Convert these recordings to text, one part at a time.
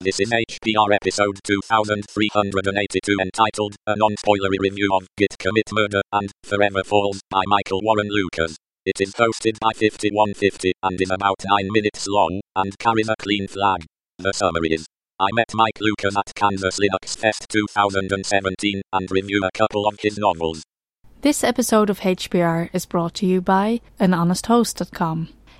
This is HPR episode 2382 entitled A Non-Spoilery Review of Git Commit Murder and Forever Falls by Michael Warren Lucas. It is hosted by 5150 and is about 9 minutes long and carries a clean flag. The summary is I met Mike Lucas at Kansas Linux Fest 2017 and review a couple of his novels. This episode of HPR is brought to you by anhonesthost.com.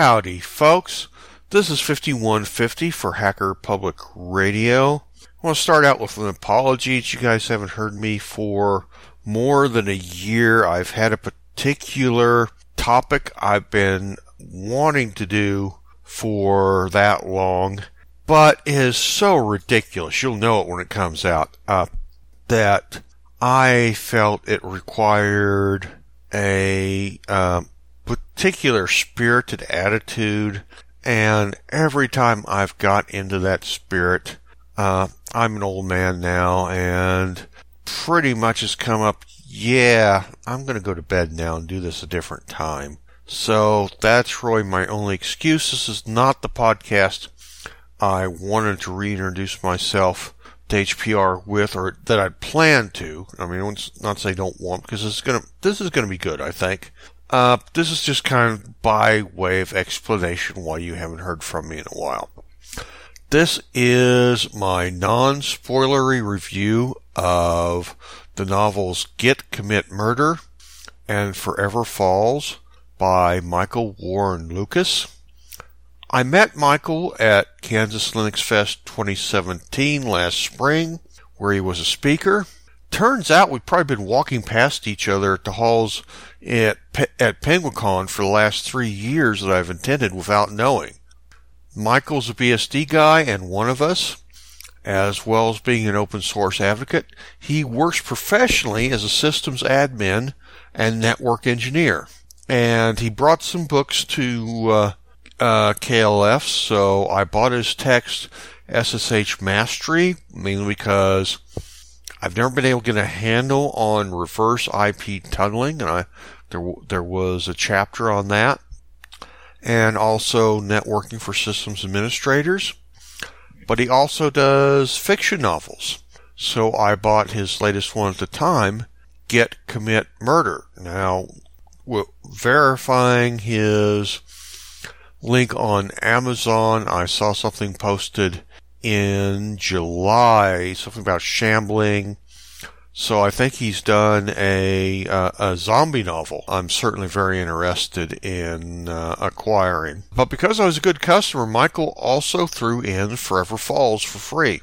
Howdy, folks. This is 5150 for Hacker Public Radio. I want to start out with an apology you guys haven't heard me for more than a year. I've had a particular topic I've been wanting to do for that long, but is so ridiculous. You'll know it when it comes out. Uh, that I felt it required a um, particular spirited attitude, and every time I've got into that spirit, uh, I'm an old man now, and pretty much has come up, yeah, I'm going to go to bed now and do this a different time. So that's really my only excuse. This is not the podcast I wanted to reintroduce myself to HPR with, or that I'd planned to. I mean, not say don't want because this is gonna this is gonna be good. I think. Uh, this is just kind of by way of explanation why you haven't heard from me in a while. This is my non-spoilery review of the novels Git Commit Murder and Forever Falls by Michael Warren Lucas. I met Michael at Kansas Linux Fest 2017 last spring, where he was a speaker. Turns out we've probably been walking past each other at the halls at, at Penguicon for the last three years that I've attended without knowing. Michael's a BSD guy and one of us, as well as being an open source advocate. He works professionally as a systems admin and network engineer. And he brought some books to uh, uh, KLF, so I bought his text SSH Mastery, mainly because I've never been able to get a handle on reverse IP tunneling, and I there there was a chapter on that, and also networking for systems administrators. But he also does fiction novels, so I bought his latest one at the time, Git Commit Murder. Now, verifying his link on Amazon, I saw something posted in July, something about shambling. So I think he's done a uh, a zombie novel. I'm certainly very interested in uh, acquiring. But because I was a good customer, Michael also threw in Forever Falls for free.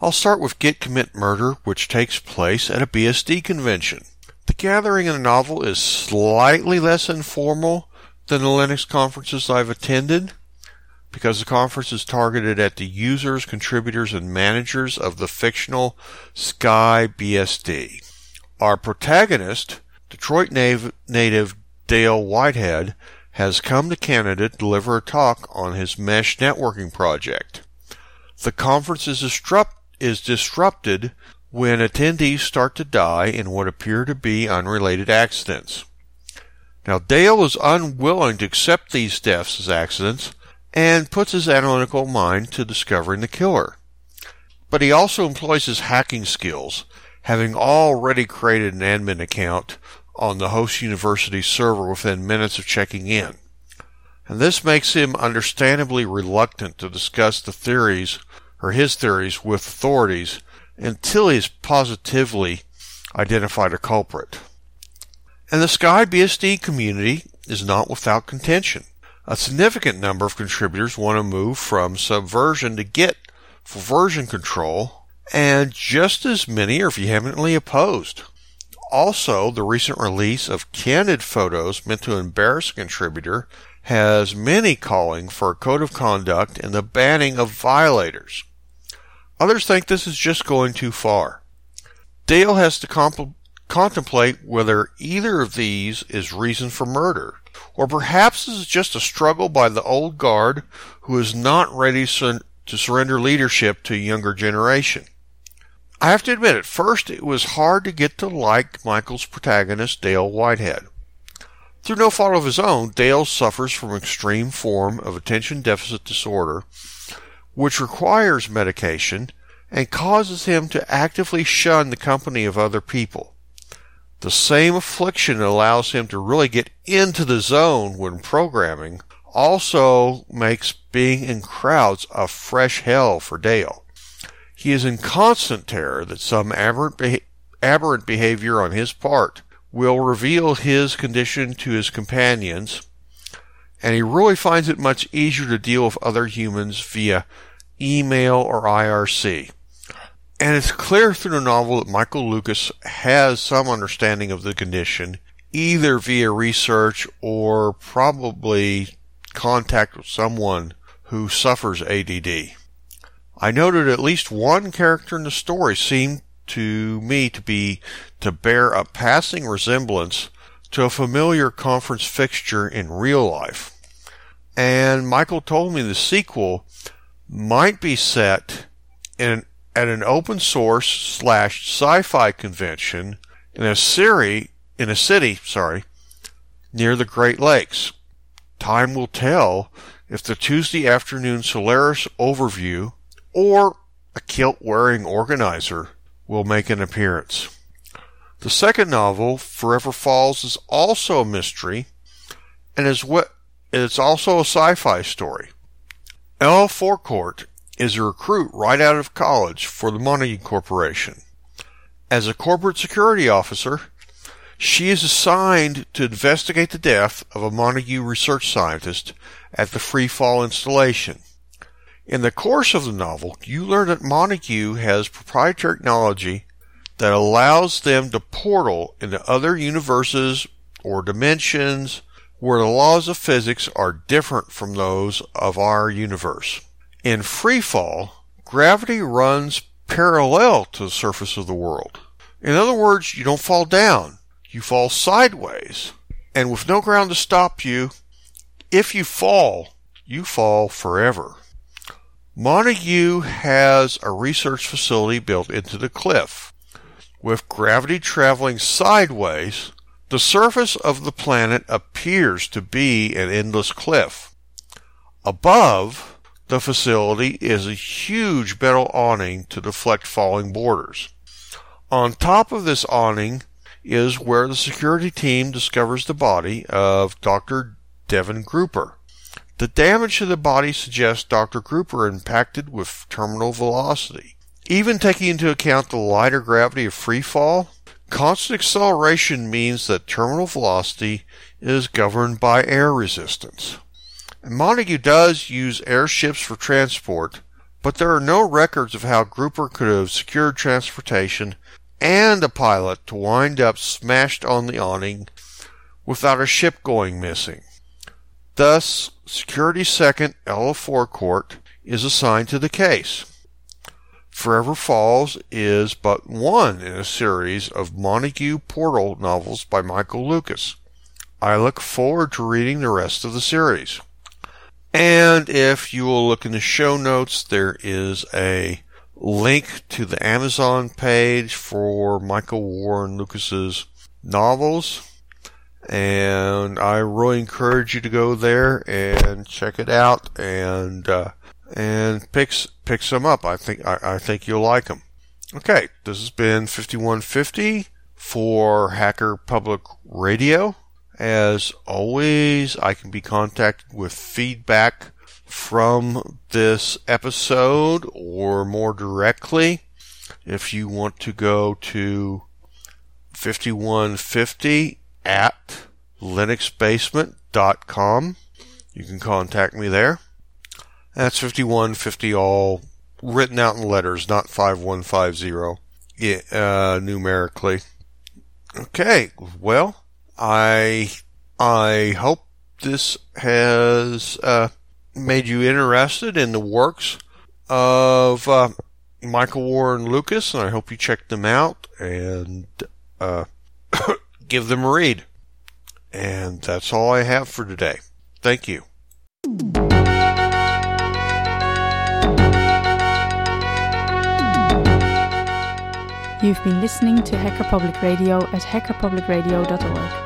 I'll start with Git Commit Murder, which takes place at a BSD convention. The gathering in the novel is slightly less informal than the Linux conferences I've attended because the conference is targeted at the users, contributors, and managers of the fictional Sky BSD. Our protagonist, Detroit native Dale Whitehead, has come to Canada to deliver a talk on his mesh networking project. The conference is, disrupt- is disrupted when attendees start to die in what appear to be unrelated accidents. Now, Dale is unwilling to accept these deaths as accidents and puts his analytical mind to discovering the killer. But he also employs his hacking skills, having already created an admin account on the host university server within minutes of checking in. And this makes him understandably reluctant to discuss the theories, or his theories, with authorities until he's positively identified a culprit. And the Sky BSD community is not without contention. A significant number of contributors want to move from Subversion to Git for version control, and just as many are vehemently opposed. Also, the recent release of candid photos meant to embarrass a contributor has many calling for a code of conduct and the banning of violators. Others think this is just going too far. Dale has to comp- contemplate whether either of these is reason for murder, or perhaps this is just a struggle by the old guard who is not ready to surrender leadership to a younger generation. I have to admit, at first it was hard to get to like Michael's protagonist, Dale Whitehead. Through no fault of his own, Dale suffers from an extreme form of attention deficit disorder, which requires medication and causes him to actively shun the company of other people. The same affliction allows him to really get into the zone when programming, also makes being in crowds a fresh hell for Dale. He is in constant terror that some aberrant, beha- aberrant behavior on his part will reveal his condition to his companions, and he really finds it much easier to deal with other humans via email or IRC. And it's clear through the novel that Michael Lucas has some understanding of the condition, either via research or probably contact with someone who suffers ADD. I noted at least one character in the story seemed to me to be to bear a passing resemblance to a familiar conference fixture in real life. And Michael told me the sequel might be set in at an open source slash sci-fi convention in a city in a city, sorry, near the Great Lakes. Time will tell if the Tuesday afternoon Solaris overview or a kilt wearing organizer will make an appearance. The second novel, Forever Falls, is also a mystery and is what it's also a sci-fi story. L. Forecourt is a recruit right out of college for the Montague Corporation. As a corporate security officer, she is assigned to investigate the death of a Montague research scientist at the Freefall installation. In the course of the novel, you learn that Montague has proprietary technology that allows them to portal into other universes or dimensions where the laws of physics are different from those of our universe. In free fall, gravity runs parallel to the surface of the world. In other words, you don't fall down, you fall sideways. And with no ground to stop you, if you fall, you fall forever. Montague has a research facility built into the cliff. With gravity traveling sideways, the surface of the planet appears to be an endless cliff. Above the facility is a huge metal awning to deflect falling borders. On top of this awning is where the security team discovers the body of Dr. Devin Grouper. The damage to the body suggests Dr. Grouper impacted with terminal velocity. Even taking into account the lighter gravity of free fall, constant acceleration means that terminal velocity is governed by air resistance. And Montague does use airships for transport, but there are no records of how Grouper could have secured transportation and a pilot to wind up smashed on the awning without a ship going missing. Thus, Security Second Ella Forecourt is assigned to the case. Forever Falls is but one in a series of Montague Portal novels by Michael Lucas. I look forward to reading the rest of the series. And if you will look in the show notes, there is a link to the Amazon page for Michael Warren Lucas's novels and I really encourage you to go there and check it out and uh, and pick pick some up. I think I, I think you'll like them. Okay, this has been 5150 for Hacker Public Radio. As always, I can be contacted with feedback from this episode or more directly if you want to go to 5150 at linuxbasement.com. You can contact me there. That's 5150 all written out in letters, not 5150 uh, numerically. Okay, well, I I hope this has uh, made you interested in the works of uh, Michael Warren Lucas, and I hope you check them out and uh, give them a read. And that's all I have for today. Thank you. You've been listening to Hacker Public Radio at hackerpublicradio.org.